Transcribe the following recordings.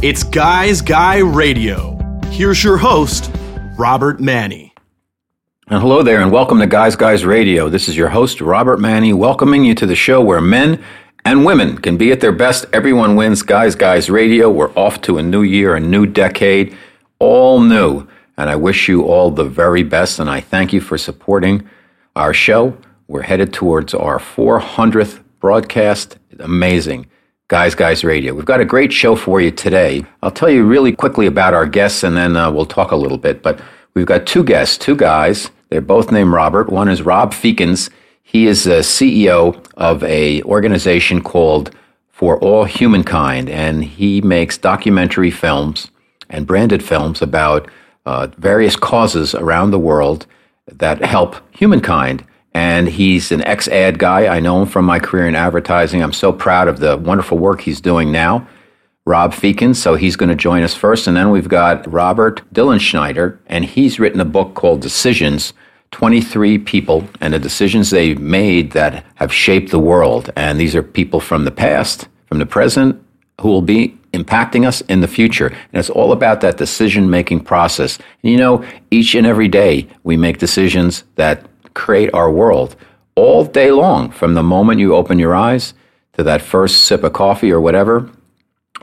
It's Guys Guy Radio. Here's your host, Robert Manny. And hello there, and welcome to Guys Guys Radio. This is your host, Robert Manny, welcoming you to the show where men and women can be at their best. Everyone wins. Guys Guys Radio. We're off to a new year, a new decade, all new. And I wish you all the very best, and I thank you for supporting our show. We're headed towards our 400th broadcast. Amazing. Guys Guys Radio. We've got a great show for you today. I'll tell you really quickly about our guests, and then uh, we'll talk a little bit. But we've got two guests, two guys they're both named Robert. One is Rob Feakins. He is a CEO of a organization called For All Humankind, and he makes documentary films and branded films about uh, various causes around the world that help humankind. And he's an ex ad guy. I know him from my career in advertising. I'm so proud of the wonderful work he's doing now. Rob Feakins, so he's going to join us first. And then we've got Robert Dillenschneider, and he's written a book called Decisions 23 people and the decisions they made that have shaped the world. And these are people from the past, from the present, who will be impacting us in the future. And it's all about that decision making process. And you know, each and every day we make decisions that create our world all day long, from the moment you open your eyes to that first sip of coffee or whatever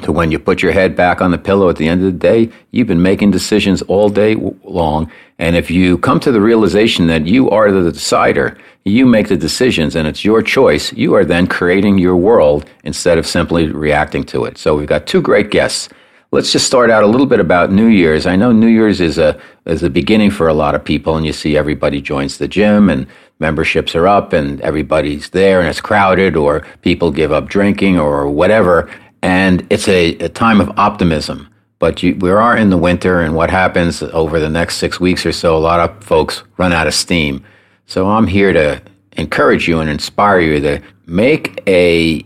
to when you put your head back on the pillow at the end of the day, you've been making decisions all day long. And if you come to the realization that you are the decider, you make the decisions and it's your choice, you are then creating your world instead of simply reacting to it. So we've got two great guests. Let's just start out a little bit about New Year's. I know New Year's is a is a beginning for a lot of people, and you see everybody joins the gym and memberships are up and everybody's there and it's crowded, or people give up drinking or whatever and it's a, a time of optimism. But you, we are in the winter, and what happens over the next six weeks or so, a lot of folks run out of steam. So I'm here to encourage you and inspire you to make a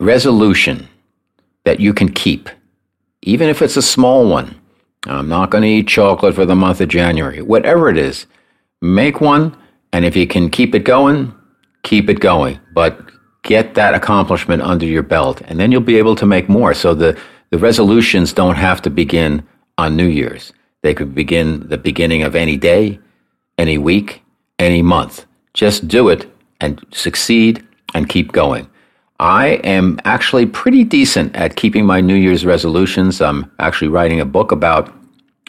resolution that you can keep, even if it's a small one. I'm not going to eat chocolate for the month of January. Whatever it is, make one, and if you can keep it going, keep it going. But get that accomplishment under your belt, and then you'll be able to make more. So the, the resolutions don't have to begin on New Year's. They could begin the beginning of any day, any week, any month. Just do it and succeed and keep going. I am actually pretty decent at keeping my New Year's resolutions. I'm actually writing a book about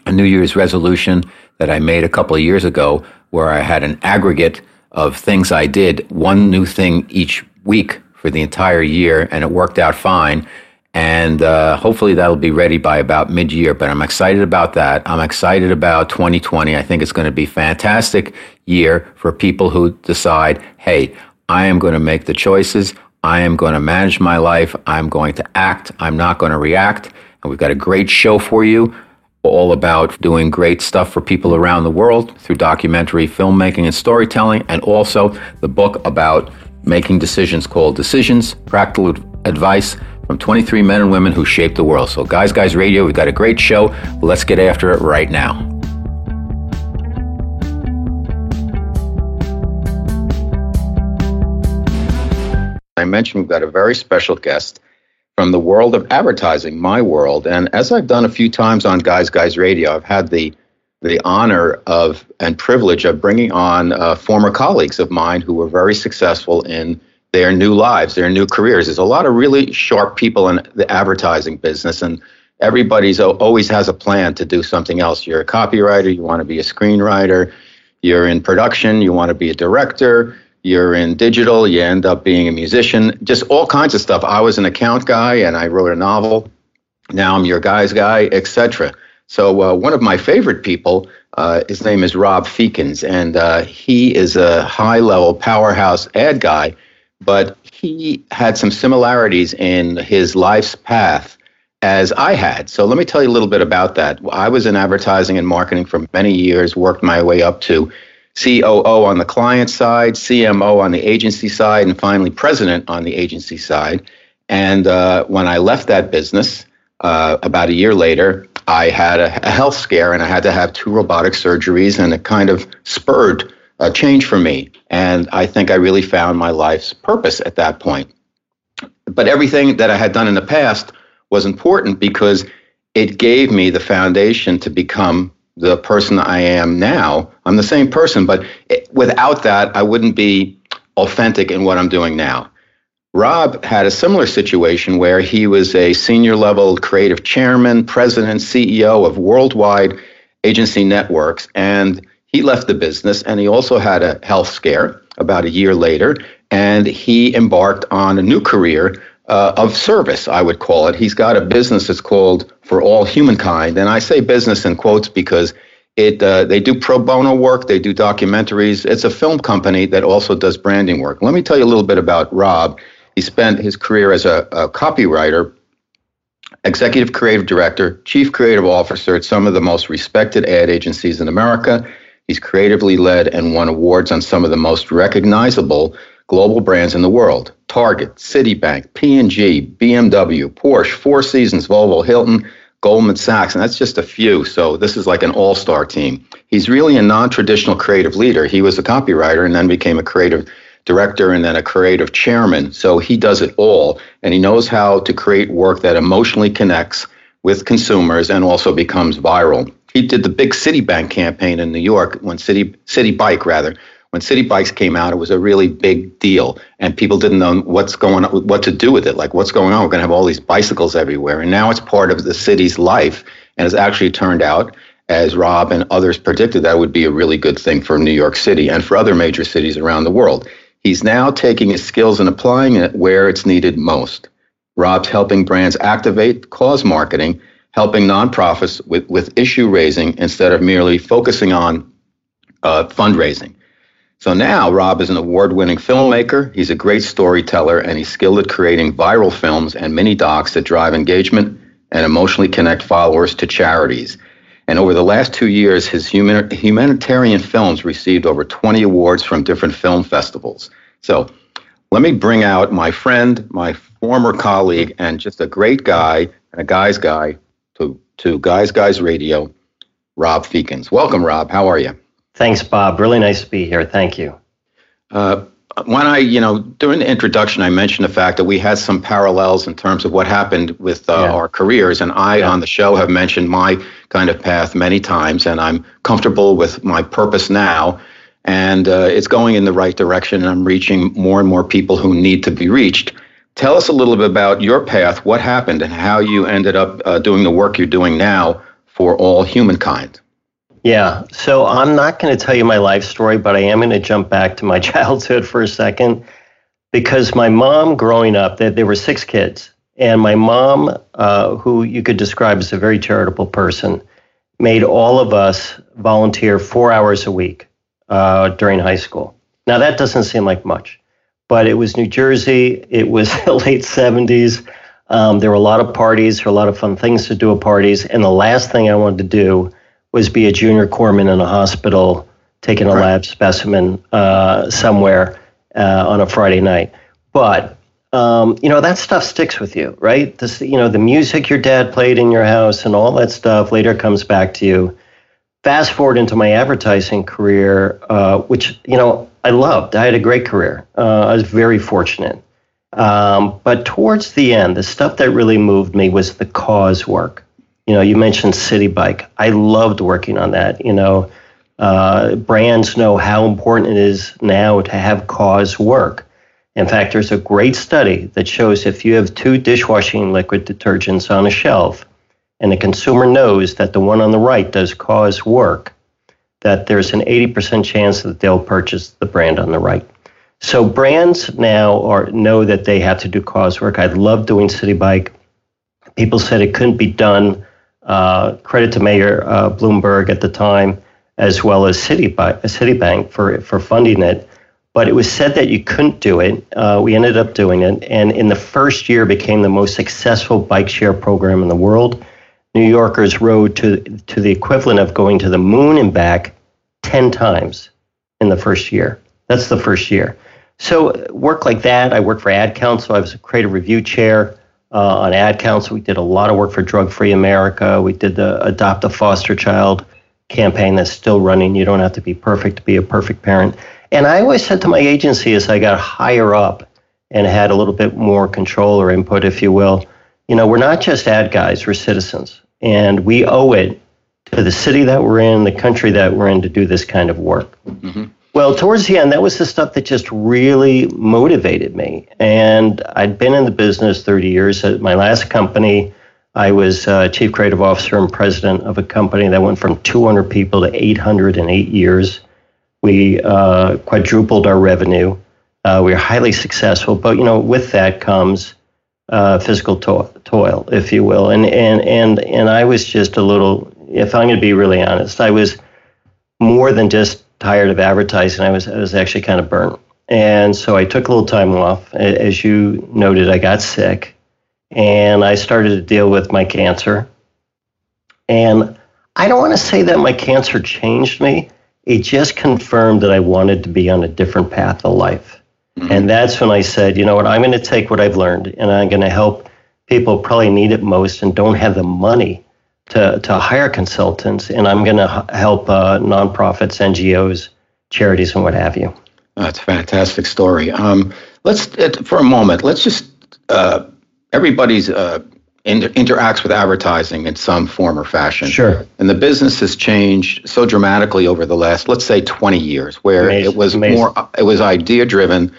a New Year's resolution that I made a couple of years ago where I had an aggregate of things I did, one new thing each week for the entire year, and it worked out fine. And uh, hopefully that'll be ready by about mid year. But I'm excited about that. I'm excited about 2020. I think it's going to be a fantastic year for people who decide, hey, I am going to make the choices. I am going to manage my life. I'm going to act. I'm not going to react. And we've got a great show for you all about doing great stuff for people around the world through documentary filmmaking and storytelling, and also the book about making decisions called Decisions Practical Advice from 23 men and women who shaped the world. So, Guys Guys Radio, we've got a great show. Let's get after it right now. I mentioned we've got a very special guest from the world of advertising, my world. And as I've done a few times on Guys Guys Radio, I've had the the honor of and privilege of bringing on uh, former colleagues of mine who were very successful in their new lives, their new careers. There's a lot of really sharp people in the advertising business, and everybody's always has a plan to do something else. You're a copywriter, you want to be a screenwriter, you're in production, you want to be a director, you're in digital, you end up being a musician, just all kinds of stuff. I was an account guy and I wrote a novel. Now I'm your guy's guy, etc. So uh, one of my favorite people, uh, his name is Rob Feakins, and uh, he is a high-level powerhouse ad guy, but he had some similarities in his life's path as I had. So let me tell you a little bit about that. I was in advertising and marketing for many years, worked my way up to COO on the client side, CMO on the agency side, and finally president on the agency side. And uh, when I left that business uh, about a year later, I had a, a, health scare and I had to have two robotic surgeries, and it kind of spurred a change for me. And I think I really found my life's purpose at that point. But everything that I had done in the past was important because it gave me the foundation to become the person I am now. I'm the same person, but it, without that, I wouldn't be authentic in what I'm doing now. Rob had a similar situation where he was a senior level creative chairman, president, CEO of worldwide agency networks, and he left the business and he also had a health scare about a year later, and he embarked on a new career uh, of service, I would call it. He's got a business that's called For All Humankind, and I say business in quotes because it uh, they do pro bono work, they do documentaries. It's a film company that also does branding work. Let me tell you a little bit about Rob. He spent his career as a, a copywriter, executive creative director, chief creative officer at some of the most respected ad agencies in America. He's creatively led and won awards on some of the most recognizable global brands in the world. Target, Citibank, P&G, BMW, Porsche, Four Seasons, Volvo, Hilton, Goldman Sachs, and that's just a few. So this is like an all-star team. He's really a non-traditional creative leader. He was a copywriter and then became a creative director and then a creative chairman. So he does it all, and he knows how to create work that emotionally connects with consumers and also becomes viral he did the big Citibank campaign in New York when City Citi Bike rather when Citi Bikes came out, it was a really big deal, and people didn't know what's going on, what to do with it. Like, what's going on? We're going to have all these bicycles everywhere, and now it's part of the city's life, and it's actually turned out, as Rob and others predicted, that would be a really good thing for New York City and for other major cities around the world. He's now taking his skills and applying it where it's needed most. Rob's helping brands activate cause marketing helping nonprofits with, with issue raising instead of merely focusing on uh, fundraising. So now Rob is an award winning filmmaker. He's a great storyteller and he's skilled at creating viral films and mini docs that drive engagement and emotionally connect followers to charities. And over the last two years, his human, humanitarian films received over 20 awards from different film festivals. So let me bring out my friend, my former colleague, and just a great guy and a guy's guy, to, to Guys Guys Radio, Rob Feakins. Welcome, Rob. How are you? Thanks, Bob. Really nice to be here. Thank you. Uh, when I, you know, during the introduction, I mentioned the fact that we had some parallels in terms of what happened with uh, yeah. our careers. And I, yeah. on the show, have mentioned my kind of path many times, and I'm comfortable with my purpose now. And uh, it's going in the right direction, and I'm reaching more and more people who need to be reached. Tell us a little bit about your path, what happened, and how you ended up uh, doing the work you're doing now for all humankind. Yeah, so I'm not going to tell you my life story, but I am going to jump back to my childhood for a second because my mom, growing up, there, there were six kids, and my mom, uh, who you could describe as a very charitable person, made all of us volunteer four hours a week uh, during high school. Now, that doesn't seem like much but it was New Jersey. It was the late 70s. Um, there were a lot of parties, were a lot of fun things to do at parties. And the last thing I wanted to do was be a junior corpsman in a hospital taking a right. lab specimen uh, somewhere uh, on a Friday night. But um, you know that stuff sticks with you, right? This, you know, the music your dad played in your house and all that stuff later comes back to you. Fast forward into my advertising career, uh, which you know I loved. I had a great career. Uh, I was very fortunate. Um, but towards the end, the stuff that really moved me was the cause work. You know, you mentioned Citi Bike. I loved working on that. You know, uh, brands know how important it is now to have cause work. In fact, there's a great study that shows if you have two dishwashing liquid detergents on a shelf and the consumer knows that the one on the right does cause work, that there's an 80% chance that they'll purchase the brand on the right. So brands now are know that they have to do cause work. I love doing Citi Bike. People said it couldn't be done. Uh, credit to Mayor uh, Bloomberg at the time, as well as Citibank, Citibank for for funding it. But it was said that you couldn't do it. Uh, we ended up doing it, and in the first year, became the most successful bike share program in the world. New Yorkers rode to to the equivalent of going to the moon and back 10 times in the first year. That's the first year. So, work like that. I worked for Ad Council. I was a creative review chair uh, on Ad counts. We did a lot of work for Drug Free America. We did the Adopt a Foster Child campaign that's still running. You don't have to be perfect to be a perfect parent. And I always said to my agency as I got higher up and had a little bit more control or input, if you will, you know, we're not just ad guys, we're citizens. And we owe it to the city that we're in, the country that we're in to do this kind of work. Mm-hmm. Well, towards the end, that was the stuff that just really motivated me. And I'd been in the business 30 years. At my last company, I was uh, chief creative officer and president of a company that went from 200 people to 808 years. We uh, quadrupled our revenue. Uh, we were highly successful, but you know, with that comes uh, physical to- toil, if you will. And and and and I was just a little. If I'm going to be really honest, I was more than just tired of advertising. I was I was actually kind of burnt, and so I took a little time off. As you noted, I got sick, and I started to deal with my cancer. And I don't want to say that my cancer changed me. It just confirmed that I wanted to be on a different path of life. Mm-hmm. And that's when I said, you know what, I'm going to take what I've learned and I'm going to help people probably need it most and don't have the money to, to hire consultants, and I'm going to help uh, nonprofits, NGOs, charities, and what have you. That's a fantastic story. Um, let's, for a moment, let's just, uh, everybody's uh, inter- interacts with advertising in some form or fashion. Sure. And the business has changed so dramatically over the last, let's say, 20 years, where Amazing. it was Amazing. more, it was idea driven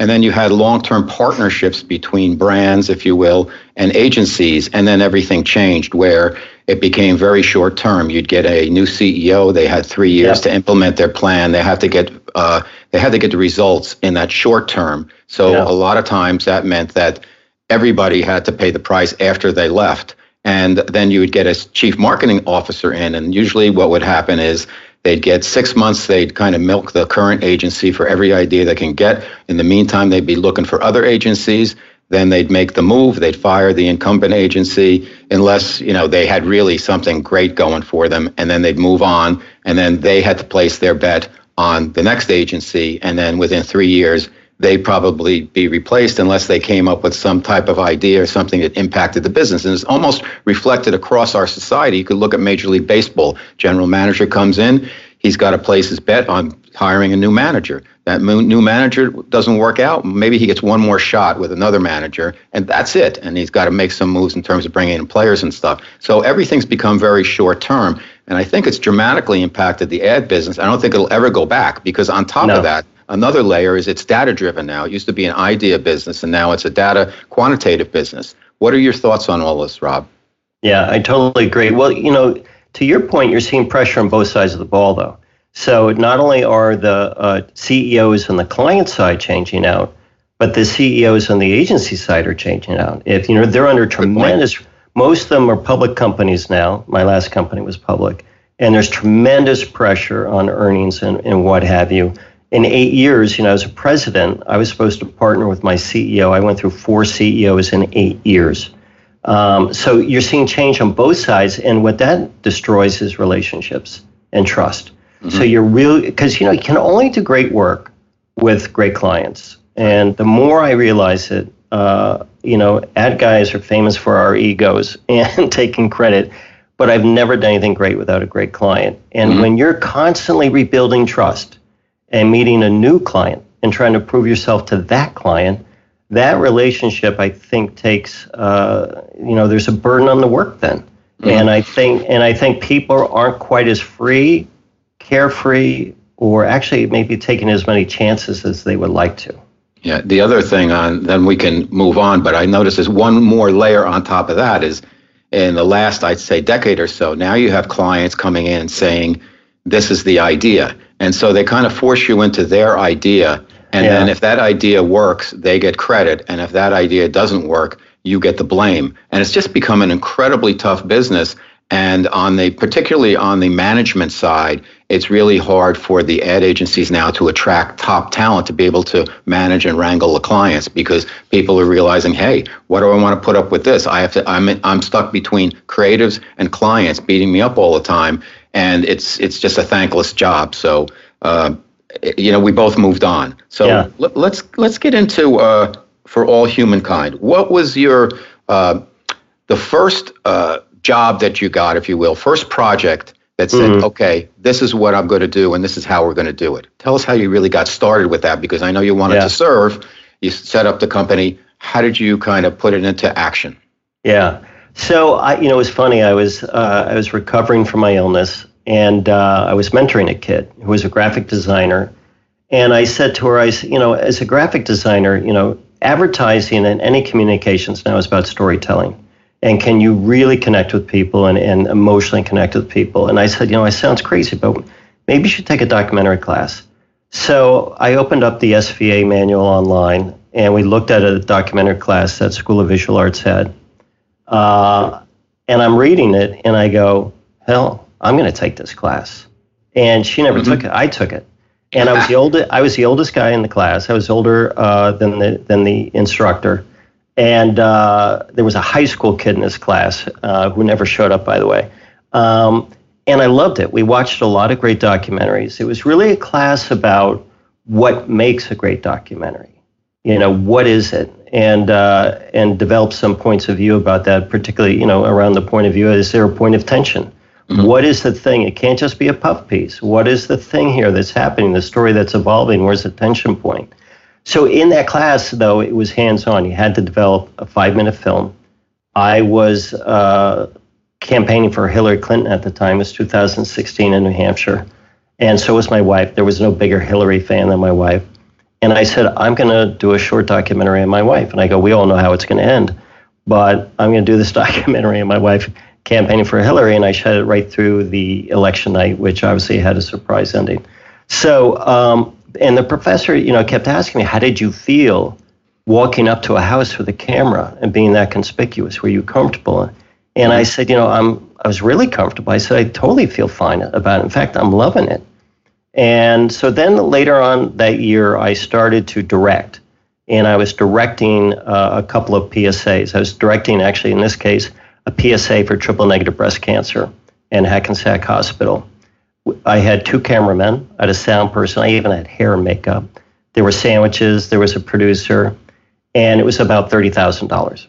and then you had long term partnerships between brands, if you will, and agencies. And then everything changed where it became very short term. You'd get a new CEO. They had three years yep. to implement their plan. They had to get uh, they had to get the results in that short term. So yep. a lot of times that meant that everybody had to pay the price after they left. And then you would get a chief marketing officer in, and usually what would happen is They'd get six months, they'd kind of milk the current agency for every idea they can get. In the meantime, they'd be looking for other agencies. Then they'd make the move, they'd fire the incumbent agency unless, you know, they had really something great going for them. And then they'd move on. And then they had to place their bet on the next agency. And then within three years, they'd probably be replaced unless they came up with some type of idea or something that impacted the business. And it's almost reflected across our society. You could look at Major League Baseball. General manager comes in, he's got to place his bet on hiring a new manager. That new manager doesn't work out. Maybe he gets one more shot with another manager, and that's it. And he's got to make some moves in terms of bringing in players and stuff. So everything's become very short term. And I think it's dramatically impacted the ad business. I don't think it'll ever go back because on top no. of that, Another layer is it's data driven now. It used to be an idea business, and now it's a data quantitative business. What are your thoughts on all this, Rob? Yeah, I totally agree. Well, you know, to your point, you're seeing pressure on both sides of the ball, though. So not only are the uh, CEOs on the client side changing out, but the CEOs on the agency side are changing out. If you know they're under tremendous, most of them are public companies now. My last company was public, and there's tremendous pressure on earnings and, and what have you in eight years, you know, as a president, I was supposed to partner with my CEO. I went through four CEOs in eight years. Um, so you're seeing change on both sides, and what that destroys is relationships and trust. Mm-hmm. So you're really because you know you can only do great work with great clients, and the more I realize it, uh, you know, ad guys are famous for our egos and taking credit, but I've never done anything great without a great client. And mm-hmm. when you're constantly rebuilding trust and meeting a new client and trying to prove yourself to that client, that relationship, I think, takes uh, you know there's a burden on the work then, mm-hmm. and I think and I think people aren't quite as free, carefree, or actually maybe taking as many chances as they would like to. Yeah. The other thing on then we can move on, but I notice there's one more layer on top of that is in the last I'd say decade or so. Now you have clients coming in saying, "This is the idea." And so they kind of force you into their idea. And yeah. then if that idea works, they get credit. And if that idea doesn't work, you get the blame. And it's just become an incredibly tough business. And on the particularly on the management side, it's really hard for the ad agencies now to attract top talent to be able to manage and wrangle the clients because people are realizing, hey, what do I want to put up with this? I have to. I'm I'm stuck between creatives and clients beating me up all the time, and it's it's just a thankless job. So, uh, you know, we both moved on. So yeah. us let's, let's get into uh, for all humankind. What was your uh, the first uh, job that you got, if you will, first project that said, mm-hmm. okay, this is what I'm going to do, and this is how we're going to do it. Tell us how you really got started with that, because I know you wanted yeah. to serve. You set up the company. How did you kind of put it into action? Yeah. So I, you know, it was funny. I was uh, I was recovering from my illness, and uh, I was mentoring a kid who was a graphic designer. And I said to her, I you know, as a graphic designer, you know, advertising and any communications now is about storytelling. And can you really connect with people and, and emotionally connect with people? And I said, you know, it sounds crazy, but maybe you should take a documentary class. So I opened up the SVA manual online and we looked at a documentary class that School of Visual Arts had. Uh, and I'm reading it and I go, hell, I'm going to take this class. And she never mm-hmm. took it. I took it. And I was the oldest. I was the oldest guy in the class. I was older uh, than the than the instructor, and uh, there was a high school kid in this class uh, who never showed up, by the way. Um, and I loved it. We watched a lot of great documentaries. It was really a class about what makes a great documentary. You know, what is it? And uh, and develop some points of view about that, particularly you know around the point of view. Is there a point of tension? Mm-hmm. What is the thing? It can't just be a puff piece. What is the thing here that's happening? The story that's evolving. Where's the tension point? So in that class, though, it was hands-on. You had to develop a five-minute film. I was uh, campaigning for Hillary Clinton at the time. It was 2016 in New Hampshire, and so was my wife. There was no bigger Hillary fan than my wife. And I said, I'm going to do a short documentary on my wife. And I go, we all know how it's going to end, but I'm going to do this documentary on my wife campaigning for Hillary, and I shot it right through the election night, which obviously had a surprise ending. So, um, and the professor, you know, kept asking me, "How did you feel walking up to a house with a camera and being that conspicuous? Were you comfortable?" And I said, "You know, I'm. I was really comfortable. I said I totally feel fine about it. In fact, I'm loving it." And so then later on that year, I started to direct, and I was directing uh, a couple of PSAs. I was directing, actually, in this case, a PSA for triple negative breast cancer in Hackensack Hospital. I had two cameramen, I had a sound person, I even had hair and makeup. There were sandwiches, there was a producer, and it was about $30,000.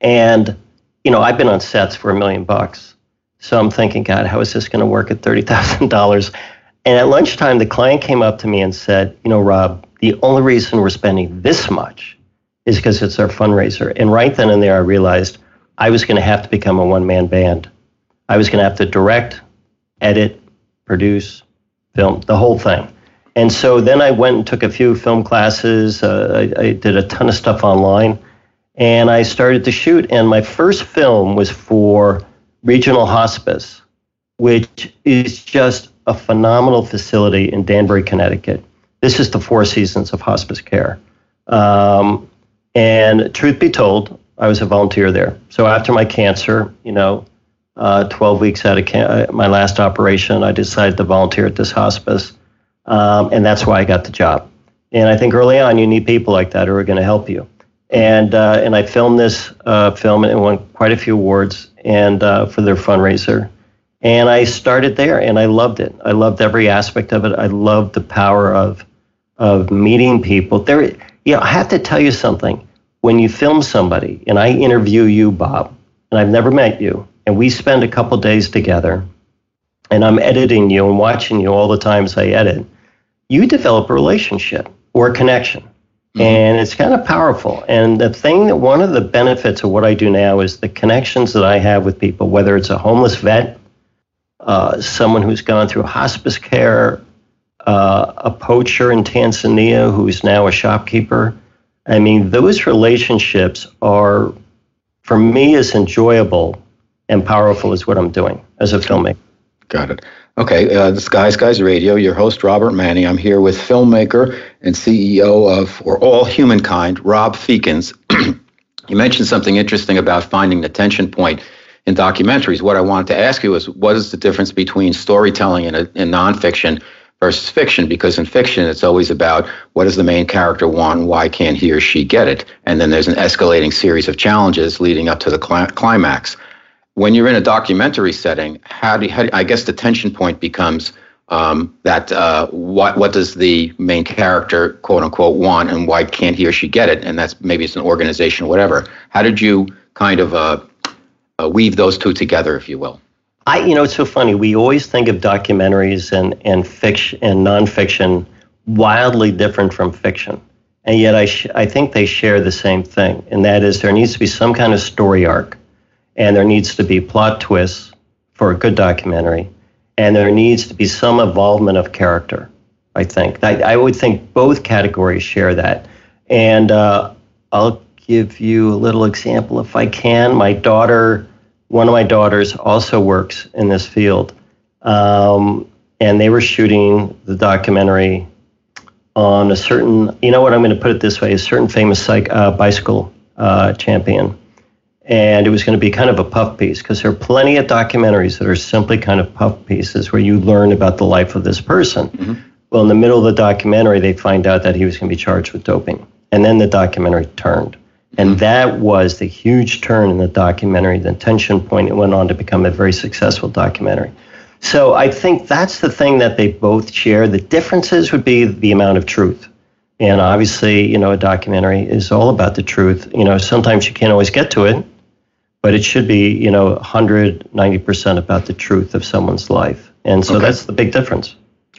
And, you know, I've been on sets for a million bucks. So I'm thinking, God, how is this going to work at $30,000? And at lunchtime, the client came up to me and said, You know, Rob, the only reason we're spending this much is because it's our fundraiser. And right then and there, I realized I was going to have to become a one man band. I was going to have to direct, edit, produce, film, the whole thing. And so then I went and took a few film classes. Uh, I, I, did a ton of stuff online. And I started to shoot. And my first film was for Regional Hospice, which is just a phenomenal facility in Danbury, Connecticut. This is the Four Seasons of hospice care. Um, and truth be told, I was a volunteer there. So after my cancer, you know, uh, 12 weeks out of can- uh, my last operation, I decided to volunteer at this hospice. Um, and that's why I got the job. And I think early on, you need people like that who are going to help you. And, uh, and I filmed this uh, film and won quite a few awards and uh, for their fundraiser. And I started there and I loved it. I loved every aspect of it. I loved the power of, of meeting people. There, you know, I have to tell you something when you film somebody and I interview you, Bob, and I've never met you, and we spend a couple days together, and I'm editing you and watching you all the times I edit, you develop a relationship or a connection. Mm-hmm. And it's kind of powerful. And the thing that one of the benefits of what I do now is the connections that I have with people, whether it's a homeless vet, uh, someone who's gone through hospice care, uh, a poacher in Tanzania who's now a shopkeeper, I mean, those relationships are, for me, as enjoyable and powerful as what I'm doing as a filmmaker. Got it. Okay, uh, this Guys Guys Radio, your host, Robert Manny. I'm here with filmmaker and CEO of For All Humankind, Rob Feakins. you mentioned something interesting about finding the tension point in documentaries. What I wanted to ask you is what is the difference between storytelling and, a, and nonfiction versus fiction because in fiction it's always about what does the main character want why can't he or she get it? And then there's an escalating series of challenges leading up to the climax. When you're in a documentary setting how do, you, how do i guess the tension point becomes um, that uh, what what does the main character quote unquote want and why can't he or she get it? And that's maybe it's an organization or whatever. How did you kind of uh, uh, weave those two together if you will I, you know, it's so funny. We always think of documentaries and and fiction and nonfiction wildly different from fiction. and yet I, sh- I think they share the same thing, and that is there needs to be some kind of story arc, and there needs to be plot twists for a good documentary, and there needs to be some involvement of character. I think I, I would think both categories share that, and uh, I'll give you a little example if I can. My daughter, one of my daughters, also works in this field, um, and they were shooting the documentary on a certain, you know what, I'm going to put it this way, a certain famous psych, uh, bicycle uh, champion. And it was going to be kind of a puff piece because there are plenty of documentaries that are simply kind of puff pieces where you learn about the life of this person. Mm-hmm. Well, in the middle of the documentary, they find out that he was going to be charged with doping. And then the documentary turned. And that was the huge turn in the documentary, the tension point. It went on to become a very successful documentary. So I think that's the thing that they both share. The differences would be the amount of truth. And obviously, you know, a documentary is all about the truth. You know, sometimes you can't always get to it, but it should be, you know, 190% about the truth of someone's life. And so okay. that's the big difference.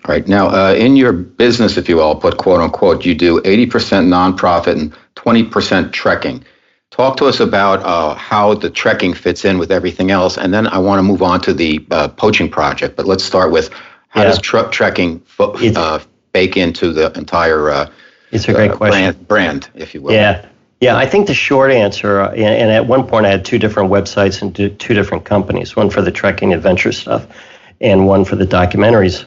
Right. Now, uh, in your business, if you will, I'll put quote unquote, you do 80% nonprofit and 20% trekking. Talk to us about uh, how the trekking fits in with everything else, and then I want to move on to the uh, poaching project. But let's start with how yeah. does tr- trekking fo- uh, bake into the entire uh, it's a great uh, question. Brand, brand, if you will. Yeah, yeah. I think the short answer, uh, and at one point I had two different websites and two different companies, one for the trekking adventure stuff, and one for the documentaries.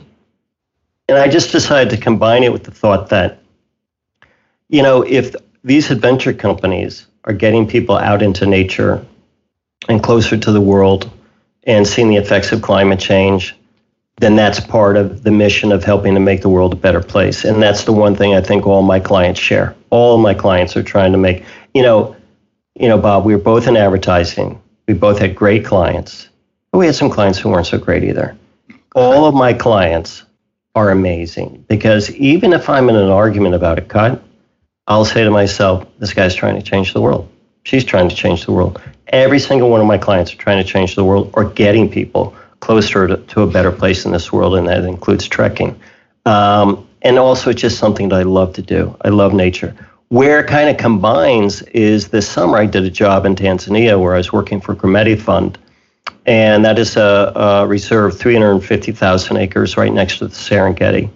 And I just decided to combine it with the thought that, you know, if these adventure companies are getting people out into nature and closer to the world and seeing the effects of climate change, then that's part of the mission of helping to make the world a better place. And that's the one thing I think all my clients share. All of my clients are trying to make, you know, you know, Bob, we were both in advertising. We both had great clients, but we had some clients who weren't so great either. All of my clients are amazing because even if I'm in an argument about a cut, I'll say to myself, this guy's trying to change the world. She's trying to change the world. Every single one of my clients are trying to change the world or getting people closer to, to a better place in this world, and that includes trekking. Um, and also, it's just something that I love to do. I love nature. Where it kind of combines is this summer I did a job in Tanzania where I was working for Grumeti Fund, and that is a, a reserve 350,000 acres right next to the Serengeti.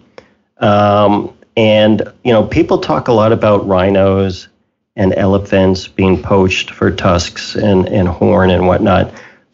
Um, and, you know, people talk a lot about rhinos and elephants being poached for tusks and, and horn and whatnot.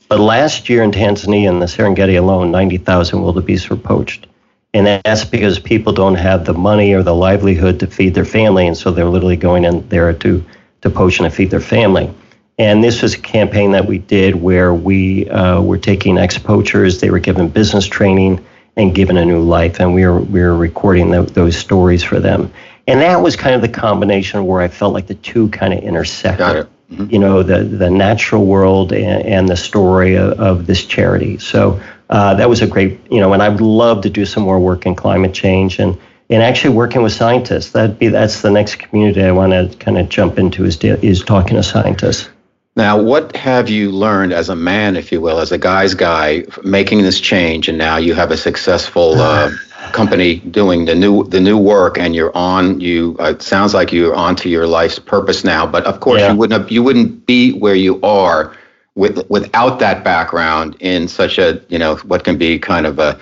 But last year in Tanzania, in the Serengeti alone, 90,000 wildebeest were poached. And that's because people don't have the money or the livelihood to feed their family. And so they're literally going in there to, to poach and to feed their family. And this was a campaign that we did where we uh, were taking ex poachers, they were given business training and given a new life. And we were, we were recording the, those stories for them. And that was kind of the combination where I felt like the two kind of intersected. Mm-hmm. You know, the, the natural world and, and the story of, of this charity. So uh, that was a great, you know, and I would love to do some more work in climate change and, and actually working with scientists. That'd be that's the next community I want to kind of jump into is is talking to scientists. Now, what have you learned as a man, if you will, as a guy's guy, making this change, and now you have a successful uh, company doing the new the new work, and you're on. You uh, it sounds like you're onto your life's purpose now. But of course, yeah. you wouldn't have, you wouldn't be where you are with without that background in such a you know what can be kind of a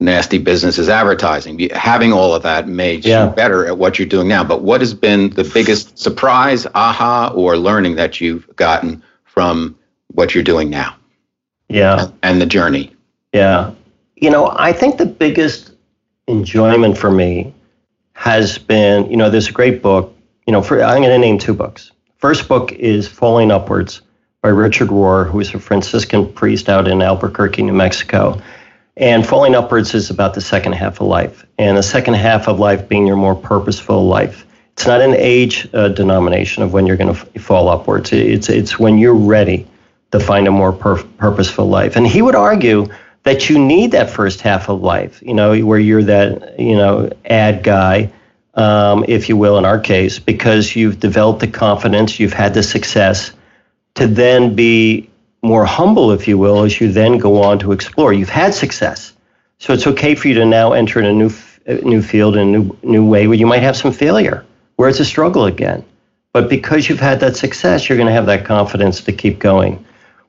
nasty business as advertising. Having all of that made yeah. you better at what you're doing now. But what has been the biggest surprise, aha, or learning that you've gotten from what you're doing now? Yeah. And the journey. Yeah. You know, I think the biggest enjoyment for me has been, you know, there's a great book, you know, for I'm going to name two books. First book is Falling Upwards by Richard Rohr, who is a Franciscan priest out in Albuquerque, New Mexico. And falling upwards is about the second half of life, and the second half of life being your more purposeful life. It's not an age uh, denomination of when you're going to f- fall upwards. It's it's when you're ready to find a more pur- purposeful life. And he would argue that you need that first half of life, you know, where you're that you know ad guy, um, if you will, in our case, because you've developed the confidence, you've had the success, to then be more humble, if you will, as you then go on to explore. You've had success, so it's okay for you to now enter in a new new field in a new new way where you might have some failure. where it's a struggle again. But because you've had that success, you're going to have that confidence to keep going.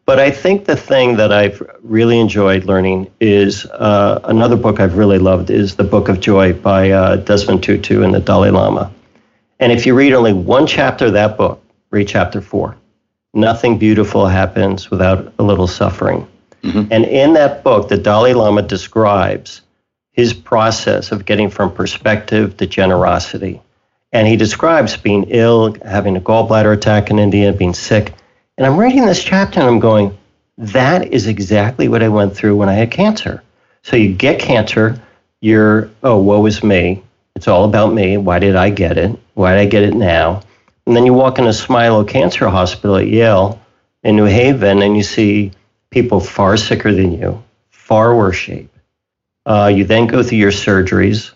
But I think the thing that I've really enjoyed learning is uh, another book I've really loved is the Book of Joy by uh, Desmond Tutu and the Dalai Lama. And if you read only one chapter of that book, read chapter four. Nothing beautiful happens without a little suffering. Mm-hmm. And in that book, the Dalai Lama describes his process of getting from perspective to generosity. And he describes being ill, having a gallbladder attack in India, being sick. And I'm reading this chapter and I'm going, that is exactly what I went through when I had cancer. So you get cancer, you're, oh, woe is me. It's all about me. Why did I get it? Why did I get it now? And then you walk in a Smilow Cancer Hospital at Yale in New Haven and you see people far sicker than you, far worse shape. Uh, you then go through your surgeries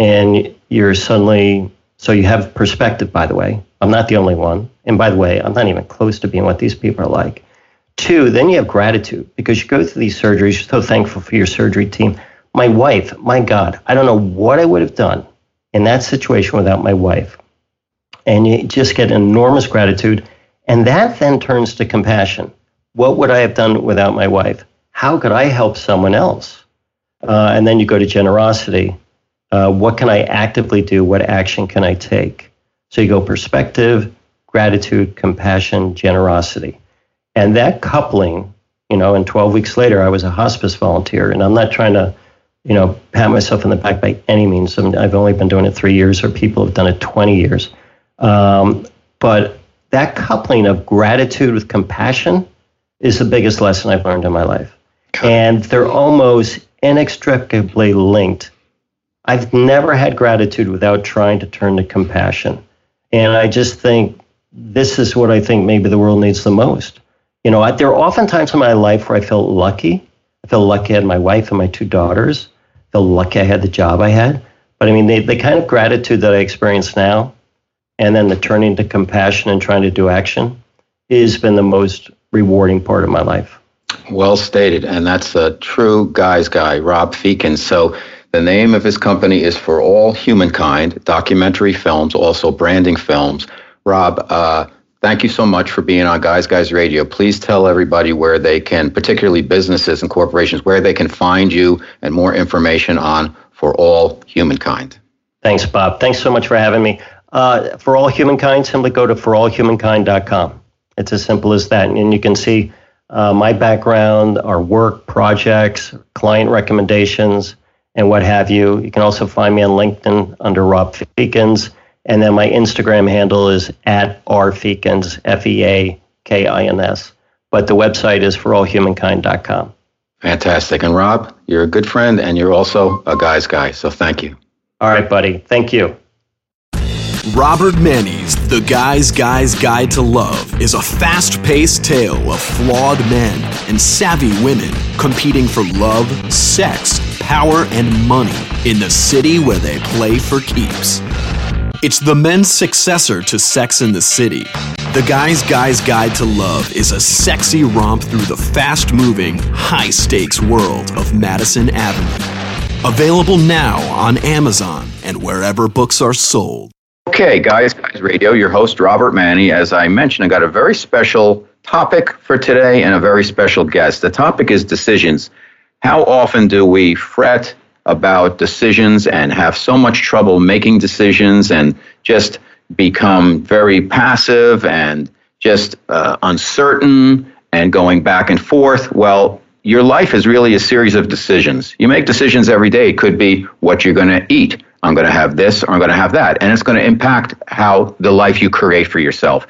and you're suddenly, so you have perspective, by the way. I'm not the only one. And by the way, I'm not even close to being what these people are like. Two, then you have gratitude because you go through these surgeries, you're so thankful for your surgery team. My wife, my God, I don't know what I would have done in that situation without my wife. And you just get enormous gratitude. And that then turns to compassion. What would I have done without my wife? How could I help someone else? Uh, and then you go to generosity. Uh, what can I actively do? What action can I take? So you go perspective, gratitude, compassion, generosity. And that coupling, you know, and 12 weeks later, I was a hospice volunteer. And I'm not trying to, you know, pat myself in the back by any means. I have only been doing it three years, or people have done it 20 years. Um, but that coupling of gratitude with compassion is the biggest lesson I've learned in my life. And they're almost inextricably linked. I've never had gratitude without trying to turn to compassion. And I just think this is what I think maybe the world needs the most. You know, I, there are often times in my life where I felt lucky. I felt lucky I had my wife and my two daughters. I felt lucky I had the job I had. But I mean, the, the kind of gratitude that I experience now, and then the turning to compassion and trying to do action, has been the most rewarding part of my life. Well stated, and that's a true guy's guy, Rob Feakins. So the name of his company is For All Humankind, documentary films, also branding films. Rob, uh, thank you so much for being on Guys Guys Radio. Please tell everybody where they can, particularly businesses and corporations, where they can find you and more information on For All Humankind. Thanks, Bob. Thanks so much for having me. Uh, for All Humankind, simply go to forallhumankind.com. It's as simple as that. And you can see uh, my background, our work, projects, client recommendations, and what have you. You can also find me on LinkedIn under Rob Feakins. And then my Instagram handle is at rfeakins, F E A K I N S. But the website is forallhumankind.com. Fantastic. And Rob, you're a good friend and you're also a guy's guy. So thank you. All right, buddy. Thank you. Robert Manny's The Guy's Guy's Guide to Love is a fast paced tale of flawed men and savvy women competing for love, sex, power, and money in the city where they play for keeps. It's the men's successor to Sex in the City. The Guy's Guy's Guide to Love is a sexy romp through the fast moving, high stakes world of Madison Avenue. Available now on Amazon and wherever books are sold. Okay, guys, guys, radio, your host, Robert Manny. As I mentioned, I got a very special topic for today and a very special guest. The topic is decisions. How often do we fret about decisions and have so much trouble making decisions and just become very passive and just uh, uncertain and going back and forth? Well, your life is really a series of decisions. You make decisions every day. It could be what you're going to eat I'm going to have this or I'm going to have that. And it's going to impact how the life you create for yourself.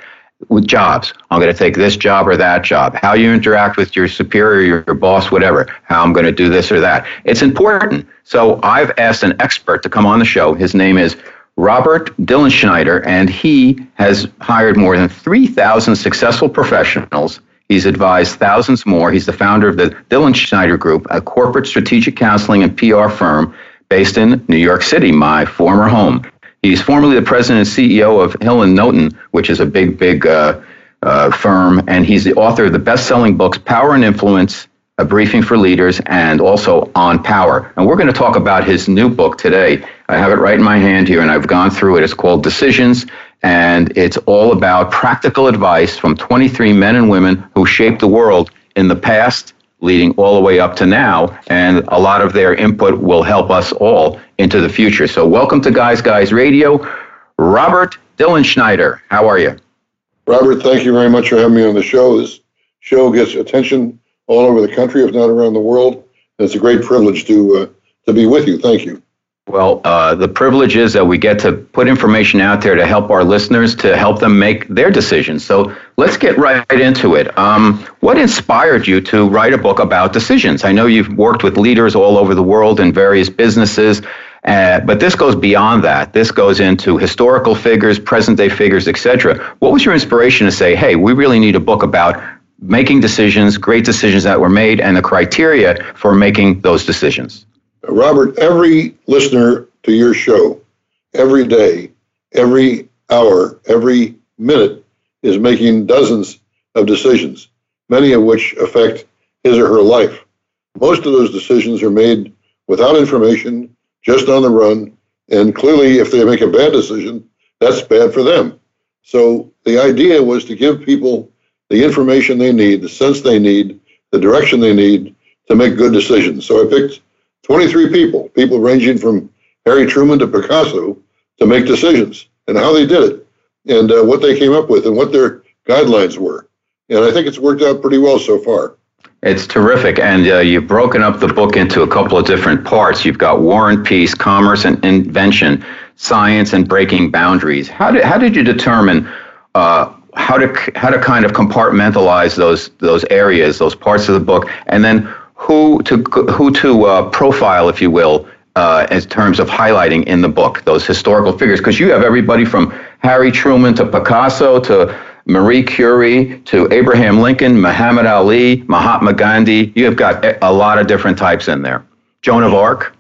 With jobs, I'm going to take this job or that job. How you interact with your superior, your boss, whatever. How I'm going to do this or that. It's important. So I've asked an expert to come on the show. His name is Robert Dillenschneider, and he has hired more than 3,000 successful professionals. He's advised thousands more. He's the founder of the Dillenschneider Group, a corporate strategic counseling and PR firm based in New York City, my former home. He's formerly the president and CEO of Hill and Knowlton, which is a big, big uh, uh, firm, and he's the author of the best-selling books "Power and Influence," a briefing for leaders, and also on power. And we're going to talk about his new book today. I have it right in my hand here, and I've gone through it. It's called Decisions, and it's all about practical advice from 23 men and women who shaped the world in the past, leading all the way up to now. And a lot of their input will help us all into the future. So, welcome to Guys Guys Radio. Robert Dilenschneider, how are you? Robert, thank you very much for having me on the show. This show gets attention all over the country, if not around the world. And it's a great privilege to uh, to be with you. Thank you. Well, uh, the privilege is that we get to put information out there to help our listeners to help them make their decisions. So let's get right into it. Um, what inspired you to write a book about decisions? I know you've worked with leaders all over the world in various businesses. Uh, but this goes beyond that. This goes into historical figures, present day figures, etc. What was your inspiration to say, hey, we really need a book about making decisions, great decisions that were made, and the criteria for making those decisions? Robert, every listener to your show, every day, every hour, every minute, is making dozens of decisions, many of which affect his or her life. Most of those decisions are made without information, just on the run, and clearly, if they make a bad decision, that's bad for them. So the idea was to give people the information they need, the sense they need, the direction they need to make good decisions. So I picked 23 people, people ranging from Harry Truman to Picasso, to make decisions and how they did it and uh, what they came up with and what their guidelines were. And I think it's worked out pretty well so far. It's terrific. And uh, you've broken up the book into a couple of different parts. You've got War and Peace, Commerce and Invention, Science and Breaking Boundaries. How did, how did you determine uh, how to how to kind of compartmentalize those those areas, those parts of the book, and then who to who to uh, profile, if you will, uh, in terms of highlighting in the book those historical figures, because you have everybody from Harry Truman to Picasso to Marie Curie to Abraham Lincoln, Muhammad Ali, Mahatma Gandhi. You have got a lot of different types in there. Joan of Arc.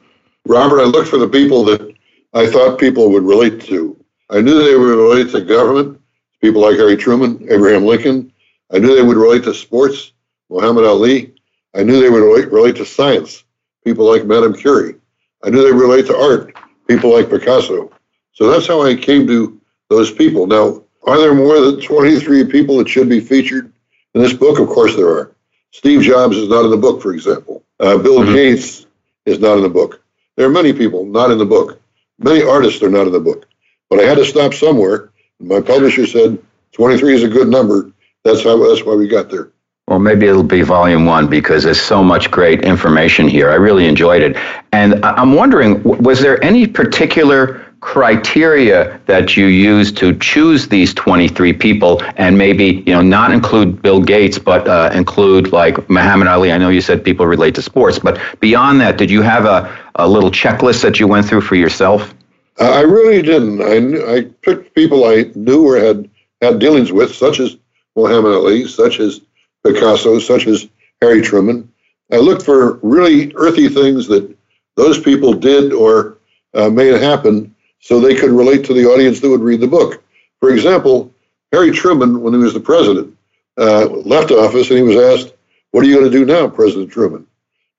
Robert, I looked for the people that I thought people would relate to. I knew they would relate to government, people like Harry Truman, Abraham Lincoln. I knew they would relate to sports, Muhammad Ali. I knew they would relate, relate to science, people like Madame Curie. I knew they would relate to art, people like Picasso. So that's how I came to those people. Now, are there more than 23 people that should be featured in this book? Of course there are. Steve Jobs is not in the book, for example. Uh, Bill mm-hmm. Gates is not in the book. There are many people not in the book. Many artists are not in the book. But I had to stop somewhere. My publisher said 23 is a good number. That's how. That's why we got there. Well, maybe it'll be volume one because there's so much great information here. I really enjoyed it. And I'm wondering, was there any particular criteria that you used to choose these 23 people and maybe you know not include bill gates but uh, include like muhammad ali i know you said people relate to sports but beyond that did you have a, a little checklist that you went through for yourself i really didn't I, I picked people i knew or had had dealings with such as muhammad ali such as picasso such as harry truman i looked for really earthy things that those people did or uh, made happen so they could relate to the audience that would read the book. For example, Harry Truman, when he was the president, uh, left office and he was asked, What are you going to do now, President Truman?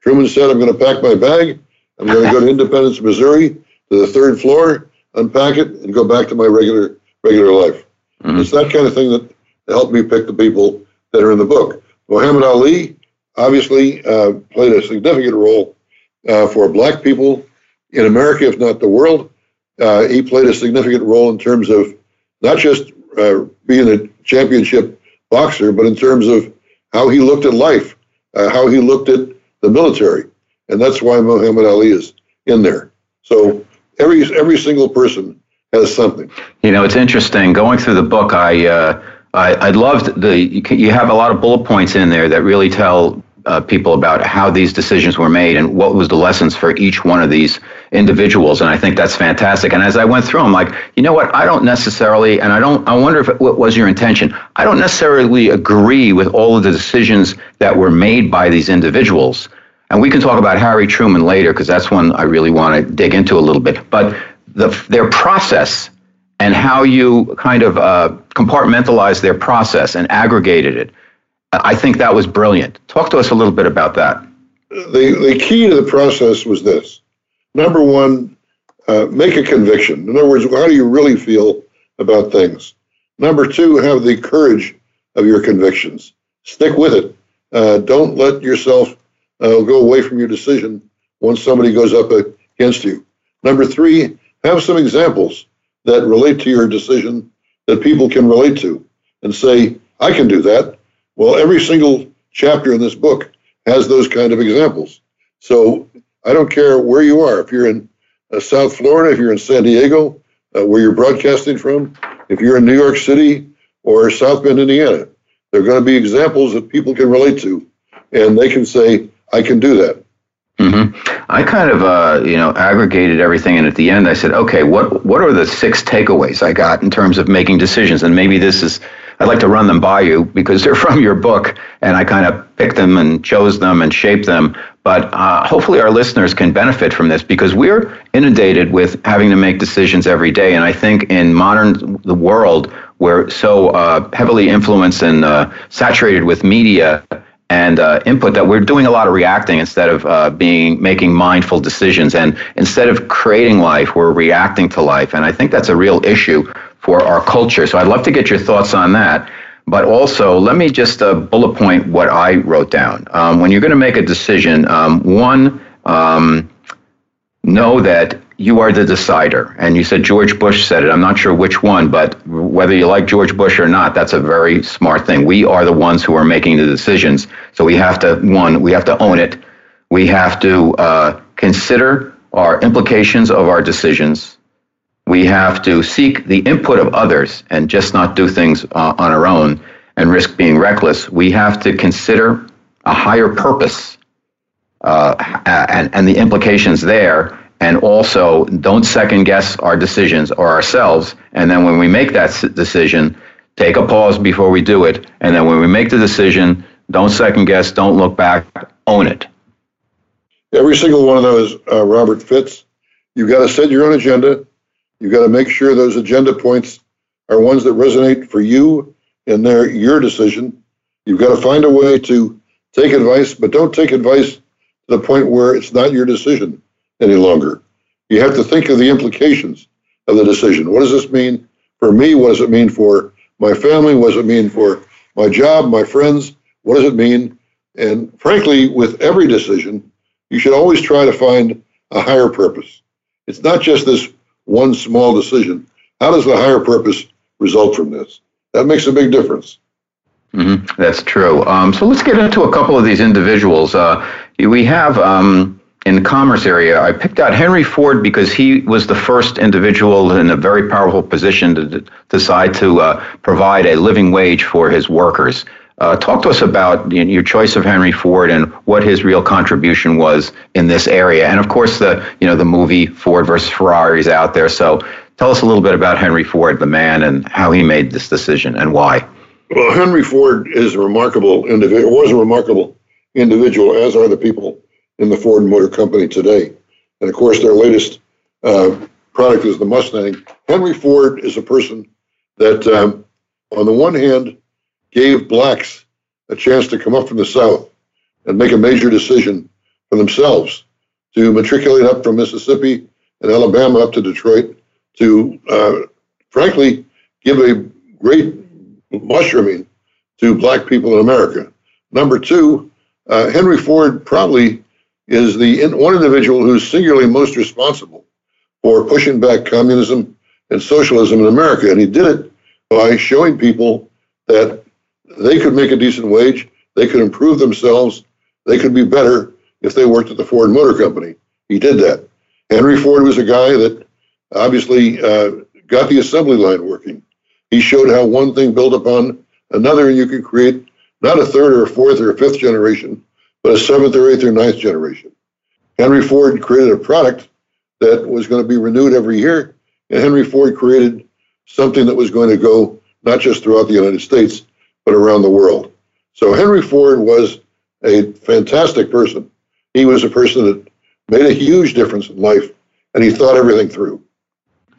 Truman said, I'm going to pack my bag. I'm going to go to Independence, Missouri, to the third floor, unpack it, and go back to my regular regular life. Mm-hmm. It's that kind of thing that helped me pick the people that are in the book. Muhammad Ali obviously uh, played a significant role uh, for black people in America, if not the world uh, he played a significant role in terms of not just uh, being a championship boxer, but in terms of how he looked at life, uh, how he looked at the military, and that's why Muhammad Ali is in there. So every every single person has something. You know, it's interesting going through the book. I uh, I, I loved the you, you have a lot of bullet points in there that really tell uh, people about how these decisions were made and what was the lessons for each one of these individuals and i think that's fantastic. And as i went through i'm like you know what? I don't necessarily and i don't i wonder if it what was your intention? I don't necessarily agree with all of the decisions that were made by these individuals. And we can talk about harry truman later because that's one i really want to dig into a little bit. But the, their process and how you kind of uh, compartmentalized their process and aggregated it I think that was brilliant. Talk to us a little bit about that. The, the key to the process was this number one, uh, make a conviction. In other words, how do you really feel about things? Number two, have the courage of your convictions. Stick with it. Uh, don't let yourself uh, go away from your decision once somebody goes up against you. Number three, have some examples that relate to your decision that people can relate to and say, I can do that. Well, every single chapter in this book has those kind of examples. So I don't care where you are. If you're in uh, South Florida, if you're in San Diego, uh, where you're broadcasting from, if you're in New York City or South Bend, Indiana, there are going to be examples that people can relate to, and they can say, "I can do that." Mm-hmm. I kind of, uh, you know, aggregated everything, and at the end, I said, "Okay, what what are the six takeaways I got in terms of making decisions?" And maybe this is I'd like to run them by you because they're from your book, and I kind of picked them and chose them and shaped them. But uh, hopefully, our listeners can benefit from this because we're inundated with having to make decisions every day. And I think in modern the world, we're so uh, heavily influenced and uh, saturated with media and uh, input that we're doing a lot of reacting instead of uh, being making mindful decisions. And instead of creating life, we're reacting to life. And I think that's a real issue for our culture. So I'd love to get your thoughts on that. But also, let me just uh, bullet point what I wrote down. Um, when you're going to make a decision, um, one, um, know that you are the decider. And you said George Bush said it. I'm not sure which one, but whether you like George Bush or not, that's a very smart thing. We are the ones who are making the decisions. So we have to, one, we have to own it. We have to uh, consider our implications of our decisions. We have to seek the input of others and just not do things uh, on our own and risk being reckless. We have to consider a higher purpose uh, and, and the implications there. And also, don't second guess our decisions or ourselves. And then when we make that decision, take a pause before we do it. And then when we make the decision, don't second guess, don't look back, own it. Every single one of those, uh, Robert, fits. You've got to set your own agenda. You've got to make sure those agenda points are ones that resonate for you and they're your decision. You've got to find a way to take advice, but don't take advice to the point where it's not your decision any longer. You have to think of the implications of the decision. What does this mean for me? What does it mean for my family? What does it mean for my job, my friends? What does it mean? And frankly, with every decision, you should always try to find a higher purpose. It's not just this one small decision. How does the higher purpose result from this? That makes a big difference. Mm-hmm. That's true. Um, so let's get into a couple of these individuals. Uh, we have um, in the commerce area, I picked out Henry Ford because he was the first individual in a very powerful position to d- decide to uh, provide a living wage for his workers. Uh, talk to us about your choice of Henry Ford and what his real contribution was in this area. And of course, the you know the movie Ford versus Ferrari is out there. So tell us a little bit about Henry Ford, the man, and how he made this decision and why. Well, Henry Ford is a remarkable individual. It was a remarkable individual, as are the people in the Ford Motor Company today. And of course, their latest uh, product is the Mustang. Henry Ford is a person that, um, on the one hand, gave blacks a chance to come up from the South and make a major decision for themselves to matriculate up from Mississippi and Alabama up to Detroit to, uh, frankly, give a great mushrooming to black people in America. Number two, uh, Henry Ford probably is the one individual who's singularly most responsible for pushing back communism and socialism in America. And he did it by showing people that they could make a decent wage, they could improve themselves, they could be better if they worked at the Ford Motor Company. He did that. Henry Ford was a guy that obviously uh, got the assembly line working. He showed how one thing built upon another, and you could create not a third or a fourth or a fifth generation, but a seventh or eighth or ninth generation. Henry Ford created a product that was going to be renewed every year, and Henry Ford created something that was going to go not just throughout the United States, but around the world. So Henry Ford was a fantastic person. He was a person that made a huge difference in life, and he thought everything through.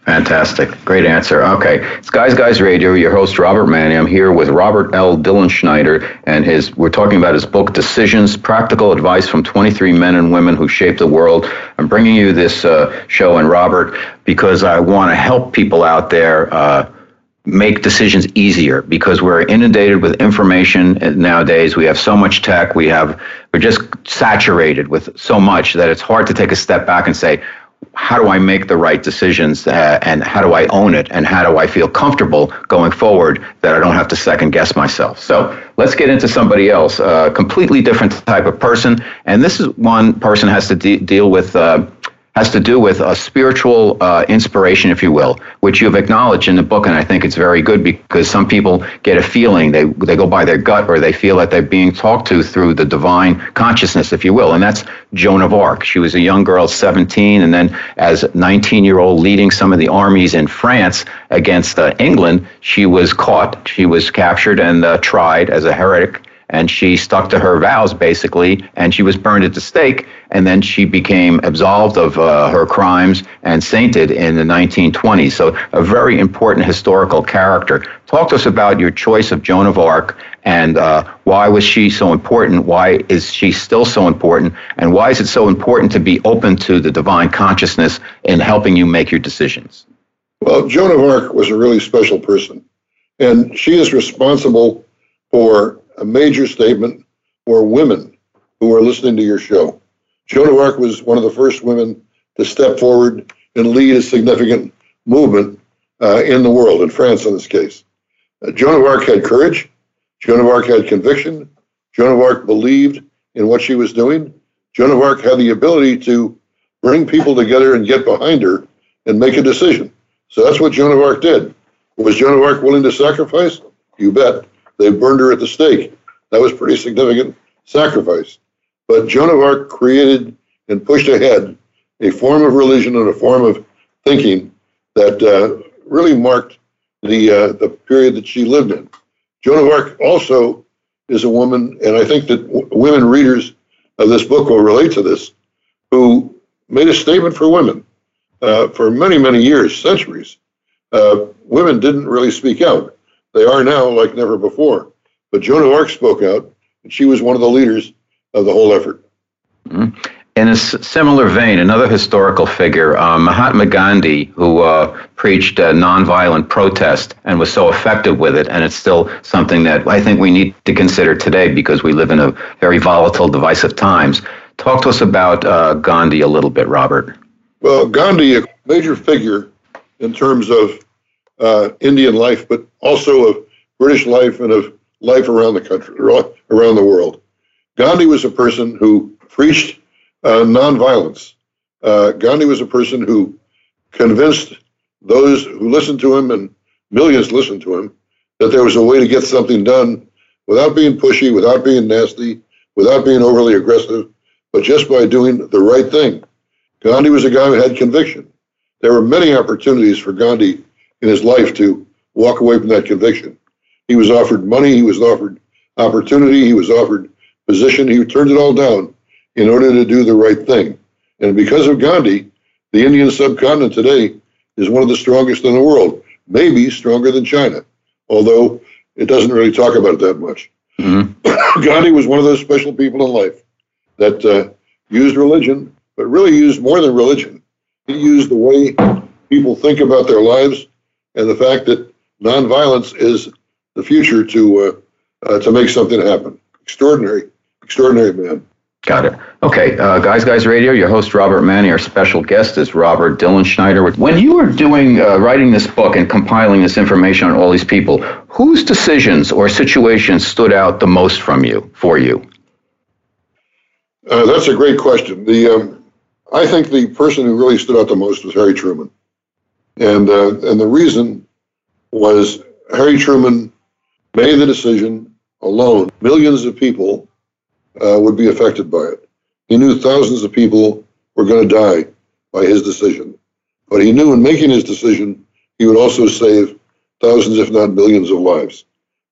Fantastic. Great answer. Okay. It's Guys Guys Radio, your host Robert Manni. I'm here with Robert L. Dilenschneider and his we're talking about his book Decisions: Practical Advice from 23 Men and Women Who Shaped the World. I'm bringing you this uh, show and Robert because I want to help people out there uh, make decisions easier because we're inundated with information nowadays. We have so much tech. We have we're just saturated with so much that it's hard to take a step back and say, how do I make the right decisions uh, and how do I own it and how do I feel comfortable going forward that I don't have to second guess myself. So let's get into somebody else, a completely different type of person. And this is one person has to de- deal with. Uh, has to do with a spiritual uh, inspiration, if you will, which you've acknowledged in the book, and I think it's very good because some people get a feeling they they go by their gut or they feel that they're being talked to through the divine consciousness, if you will, and that's Joan of Arc. She was a young girl, 17, and then as 19 year old leading some of the armies in France against uh, England, she was caught, she was captured and uh, tried as a heretic and she stuck to her vows basically, and she was burned at the stake, and then she became absolved of uh, her crimes and sainted in the 1920s. So, a very important historical character. Talk to us about your choice of Joan of Arc and uh, why was she so important? Why is she still so important? And why is it so important to be open to the divine consciousness in helping you make your decisions? Well, Joan of Arc was a really special person, and she is responsible for a major statement for women who are listening to your show. Joan of Arc was one of the first women to step forward and lead a significant movement uh, in the world, in France in this case. Uh, Joan of Arc had courage. Joan of Arc had conviction. Joan of Arc believed in what she was doing. Joan of Arc had the ability to bring people together and get behind her and make a decision. So that's what Joan of Arc did. Was Joan of Arc willing to sacrifice? You bet. They burned her at the stake. That was pretty significant sacrifice. But Joan of Arc created and pushed ahead a form of religion and a form of thinking that uh, really marked the uh, the period that she lived in. Joan of Arc also is a woman, and I think that w- women readers of this book will relate to this, who made a statement for women uh, for many, many years, centuries. Uh, women didn't really speak out. They are now like never before. But Joan of Arc spoke out, and she was one of the leaders of the whole effort. Mm-hmm. In a s- similar vein, another historical figure, uh, Mahatma Gandhi, who uh, preached uh, nonviolent protest and was so effective with it, and it's still something that I think we need to consider today because we live in a very volatile, divisive times. Talk to us about uh, Gandhi a little bit, Robert. Well, Gandhi, a major figure in terms of uh, Indian life, but also of British life and of life around the country, around the world. Gandhi was a person who preached uh, nonviolence. Uh, Gandhi was a person who convinced those who listened to him, and millions listened to him, that there was a way to get something done without being pushy, without being nasty, without being overly aggressive, but just by doing the right thing. Gandhi was a guy who had conviction. There were many opportunities for Gandhi in his life to walk away from that conviction. He was offered money, he was offered opportunity, he was offered position. He turned it all down in order to do the right thing. And because of Gandhi, the Indian subcontinent today is one of the strongest in the world, maybe stronger than China, although it doesn't really talk about it that much. Mm-hmm. Gandhi was one of those special people in life that uh, used religion, but really used more than religion. He used the way people think about their lives and the fact that nonviolence is the future to uh, uh, to make something happen. Extraordinary, extraordinary man. Got it. Okay, uh, guys, guys, radio. Your host Robert Manni. Our special guest is Robert Dilenschneider. When you were doing uh, writing this book and compiling this information on all these people, whose decisions or situations stood out the most from you for you? Uh, that's a great question. The um, I think the person who really stood out the most was Harry Truman, and uh, and the reason was Harry Truman made the decision alone. Millions of people uh, would be affected by it. He knew thousands of people were going to die by his decision. But he knew in making his decision, he would also save thousands, if not millions, of lives.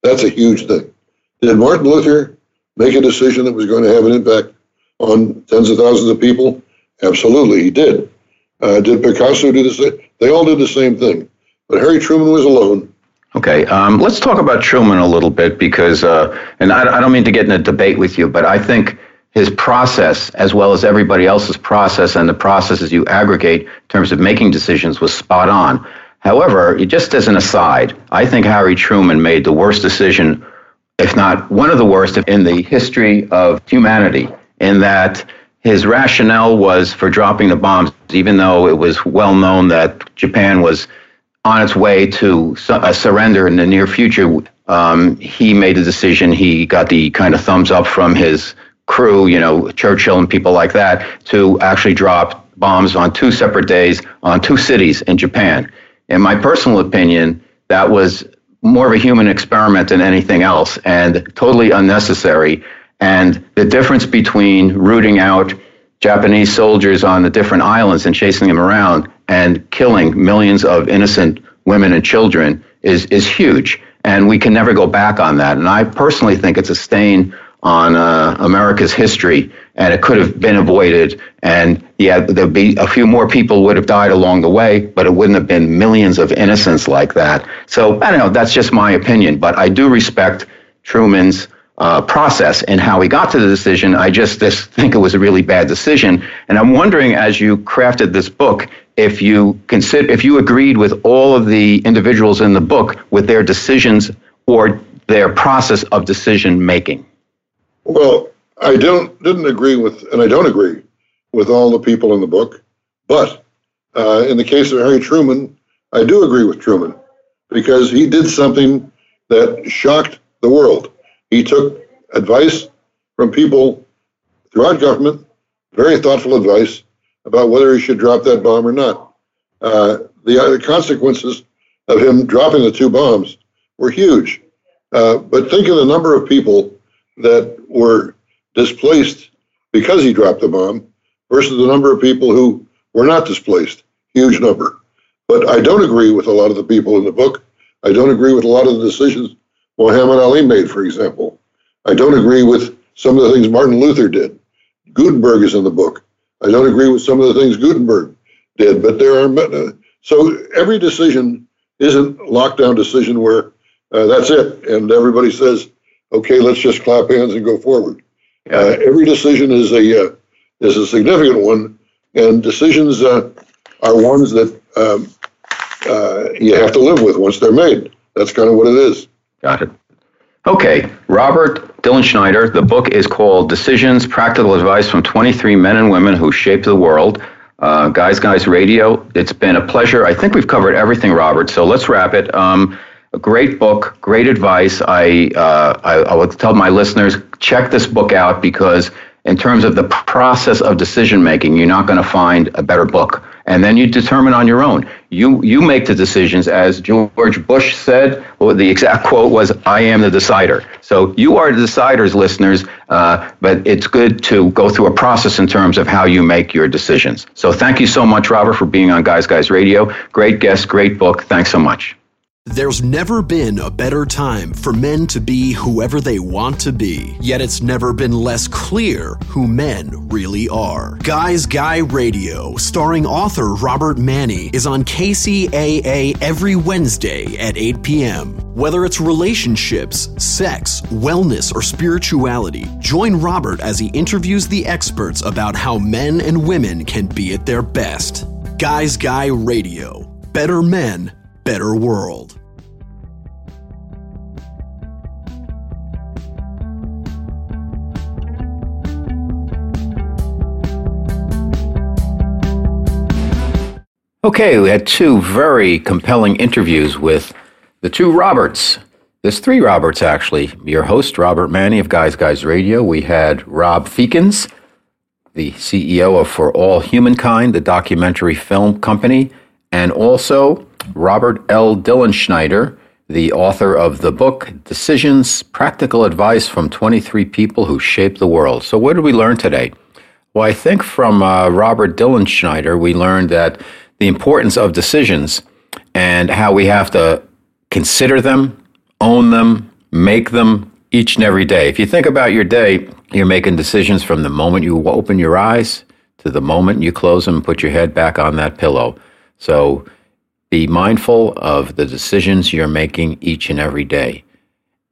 That's a huge thing. Did Martin Luther make a decision that was going to have an impact on tens of thousands of people? Absolutely, he did. Uh, did Picasso do the same? They all did the same thing. But Harry Truman was alone. Okay, um, let's talk about Truman a little bit because, uh, and I, I don't mean to get in a debate with you, but I think his process, as well as everybody else's process and the processes you aggregate in terms of making decisions, was spot on. However, just as an aside, I think Harry Truman made the worst decision, if not one of the worst, in the history of humanity, in that his rationale was for dropping the bombs, even though it was well known that Japan was on its way to a surrender in the near future. Um, he made a decision. He got the kind of thumbs up from his crew, you know, Churchill and people like that, to actually drop bombs on two separate days on two cities in Japan. In my personal opinion, that was more of a human experiment than anything else and totally unnecessary. And the difference between rooting out Japanese soldiers on the different islands and chasing them around and killing millions of innocent women and children is, is huge. And we can never go back on that. And I personally think it's a stain on uh, America's history, and it could have been avoided. And yeah, there'd be a few more people would have died along the way, but it wouldn't have been millions of innocents like that. So I don't know. That's just my opinion, but I do respect Truman's uh, process and how he got to the decision. I just, just think it was a really bad decision. And I'm wondering, as you crafted this book, if you consider, if you agreed with all of the individuals in the book with their decisions or their process of decision making. Well, I don't didn't agree with, and I don't agree with all the people in the book, but uh, in the case of Harry Truman, I do agree with Truman because he did something that shocked the world. He took advice from people throughout government, very thoughtful advice about whether he should drop that bomb or not. Uh, the, uh, the, consequences of him dropping the two bombs were huge. Uh, but think of the number of people that were displaced because he dropped the bomb versus the number of people who were not displaced. Huge number. But I don't agree with a lot of the people in the book. I don't agree with a lot of the decisions Muhammad Ali made, for example. I don't agree with some of the things Martin Luther did. Gutenberg is in the book. I don't agree with some of the things Gutenberg did, but there are so every decision isn't a lockdown decision where uh, that's it, and everybody says, "Okay, let's just clap hands and go forward." Uh, every decision is a uh, is a significant one, and decisions uh, are ones that um, uh, you have to live with once they're made. That's kind of what it is. Got it. Okay, Robert Dilenschneider. The book is called Decisions Practical Advice from 23 Men and Women Who Shaped the World. Uh, guys, Guys Radio. It's been a pleasure. I think we've covered everything, Robert. So let's wrap it. Um, a great book, great advice. I, uh, I, I would tell my listeners check this book out because in terms of the process of decision making, you're not going to find a better book. And then you determine on your own. You you make the decisions, as George Bush said. Well, the exact quote was, "I am the decider." So you are the deciders, listeners. Uh, but it's good to go through a process in terms of how you make your decisions. So thank you so much, Robert, for being on Guys Guys Radio. Great guest, great book. Thanks so much. There's never been a better time for men to be whoever they want to be, yet it's never been less clear who men really are. Guys Guy Radio, starring author Robert Manni, is on KCAA every Wednesday at 8 p.m. Whether it's relationships, sex, wellness, or spirituality, join Robert as he interviews the experts about how men and women can be at their best. Guys Guy Radio. Better men, better world. Okay, we had two very compelling interviews with the two Roberts. There's three Roberts, actually. Your host, Robert Manni of Guys Guys Radio. We had Rob Feakins, the CEO of For All Humankind, the documentary film company, and also Robert L. Dilenschneider, the author of the book Decisions Practical Advice from 23 People Who Shaped the World. So, what did we learn today? Well, I think from uh, Robert Dilenschneider, we learned that the importance of decisions and how we have to consider them, own them, make them each and every day. If you think about your day, you're making decisions from the moment you open your eyes to the moment you close them and put your head back on that pillow. So be mindful of the decisions you're making each and every day.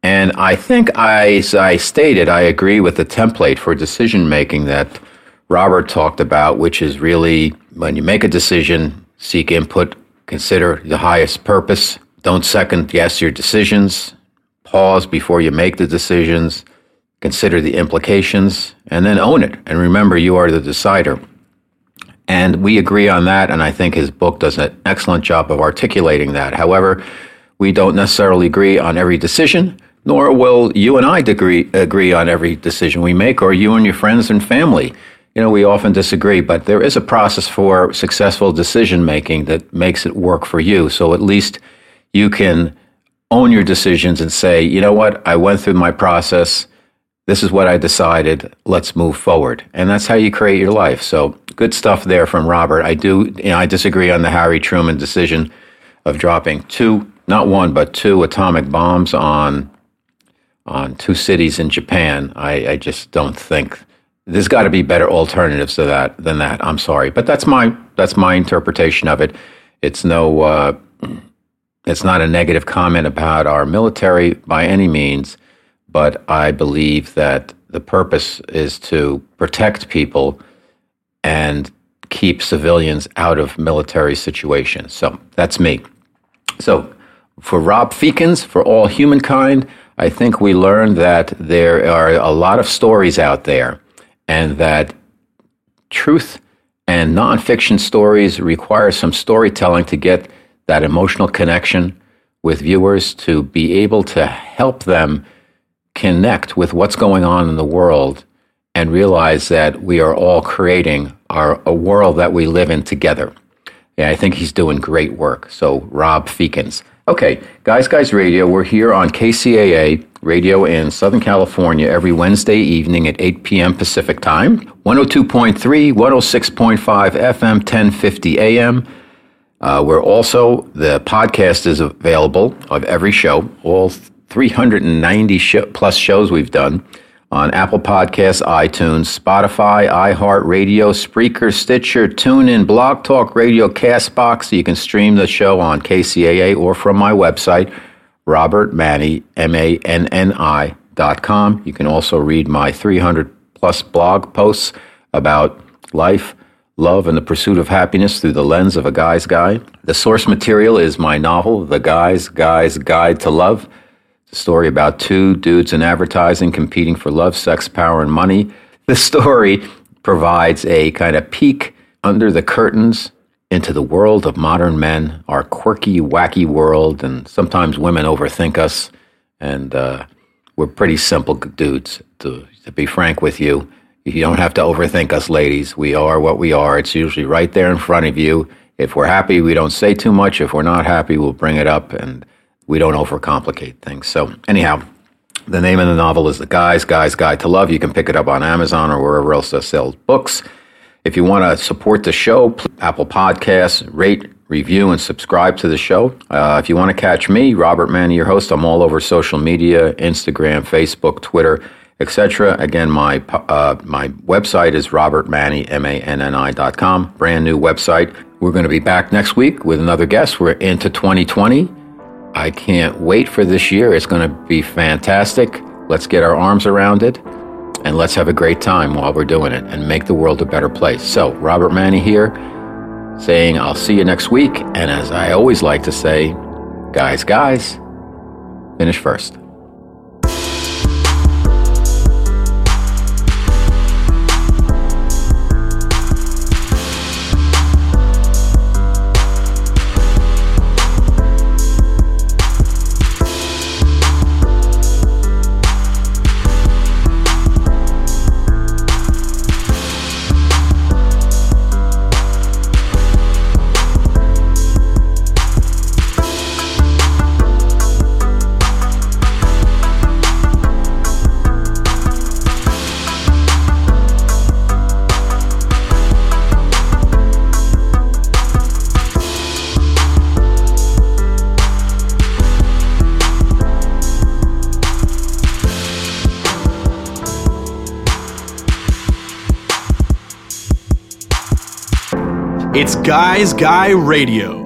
And I think, I, as I stated, I agree with the template for decision making that Robert talked about, which is really when you make a decision, seek input, consider the highest purpose, don't second guess your decisions, pause before you make the decisions, consider the implications, and then own it. And remember, you are the decider. And we agree on that, and I think his book does an excellent job of articulating that. However, we don't necessarily agree on every decision, nor will you and I agree, agree on every decision we make, or you and your friends and family. You know, we often disagree, but there is a process for successful decision making that makes it work for you. So at least you can own your decisions and say, you know what, I went through my process. This is what I decided. Let's move forward. And that's how you create your life. So good stuff there from Robert. I do, you know, I disagree on the Harry Truman decision of dropping two, not one, but two atomic bombs on on two cities in Japan. I, I just don't think there's got to be better alternatives to that than that. I'm sorry, but that's my that's my interpretation of it. It's no, uh, it's not a negative comment about our military by any means, but I believe that the purpose is to protect people and keep civilians out of military situations. So that's me. So for Rob Feakins, for all humankind, I think we learned that there are a lot of stories out there and that truth and nonfiction stories require some storytelling to get that emotional connection with viewers to be able to help them connect with what's going on in the world and realize that we are all creating our, a world that we live in together. Yeah, I think he's doing great work. So, Rob Feakins. Okay, Guys Guys Radio, we're here on KCAA Radio in Southern California every Wednesday evening at 8 p.m. Pacific Time, 102.3, 106.5 FM, 1050 AM. Uh, we're also, the podcast is available of every show, all 390 sh- plus shows we've done on Apple Podcasts, iTunes, Spotify, iHeartRadio, Spreaker, Stitcher, TuneIn, Blog Talk Radio, Castbox. You can stream the show on KCAA or from my website, Robert Manni, M-A-N-N-I dot com. You can also read my 300 plus blog posts about life, love, and the pursuit of happiness through the lens of a guy's guy. The source material is my novel, The Guy's Guy's Guide to Love story about two dudes in advertising competing for love, sex, power, and money. The story provides a kind of peek under the curtains into the world of modern men, our quirky, wacky world, and sometimes women overthink us. And uh, we're pretty simple dudes, to, to be frank with you. You don't have to overthink us, ladies. We are what we are. It's usually right there in front of you. If we're happy, we don't say too much. If we're not happy, we'll bring it up. And we don't overcomplicate things. So, anyhow, the name of the novel is The Guy's Guy's Guide to Love. You can pick it up on Amazon or wherever else that sells books. If you want to support the show, Apple Podcasts, rate, review, and subscribe to the show. Uh, if you want to catch me, Robert Manni, your host, I'm all over social media Instagram, Facebook, Twitter, etc. Again, my uh, my website is robertmanni, M-A-N-N-I dot com. Brand new website. We're going to be back next week with another guest. We're into 2020. I can't wait for this year. It's going to be fantastic. Let's get our arms around it and let's have a great time while we're doing it and make the world a better place. So, Robert Manni here saying, I'll see you next week. And as I always like to say, guys, guys, finish first. It's Guys Guy Radio.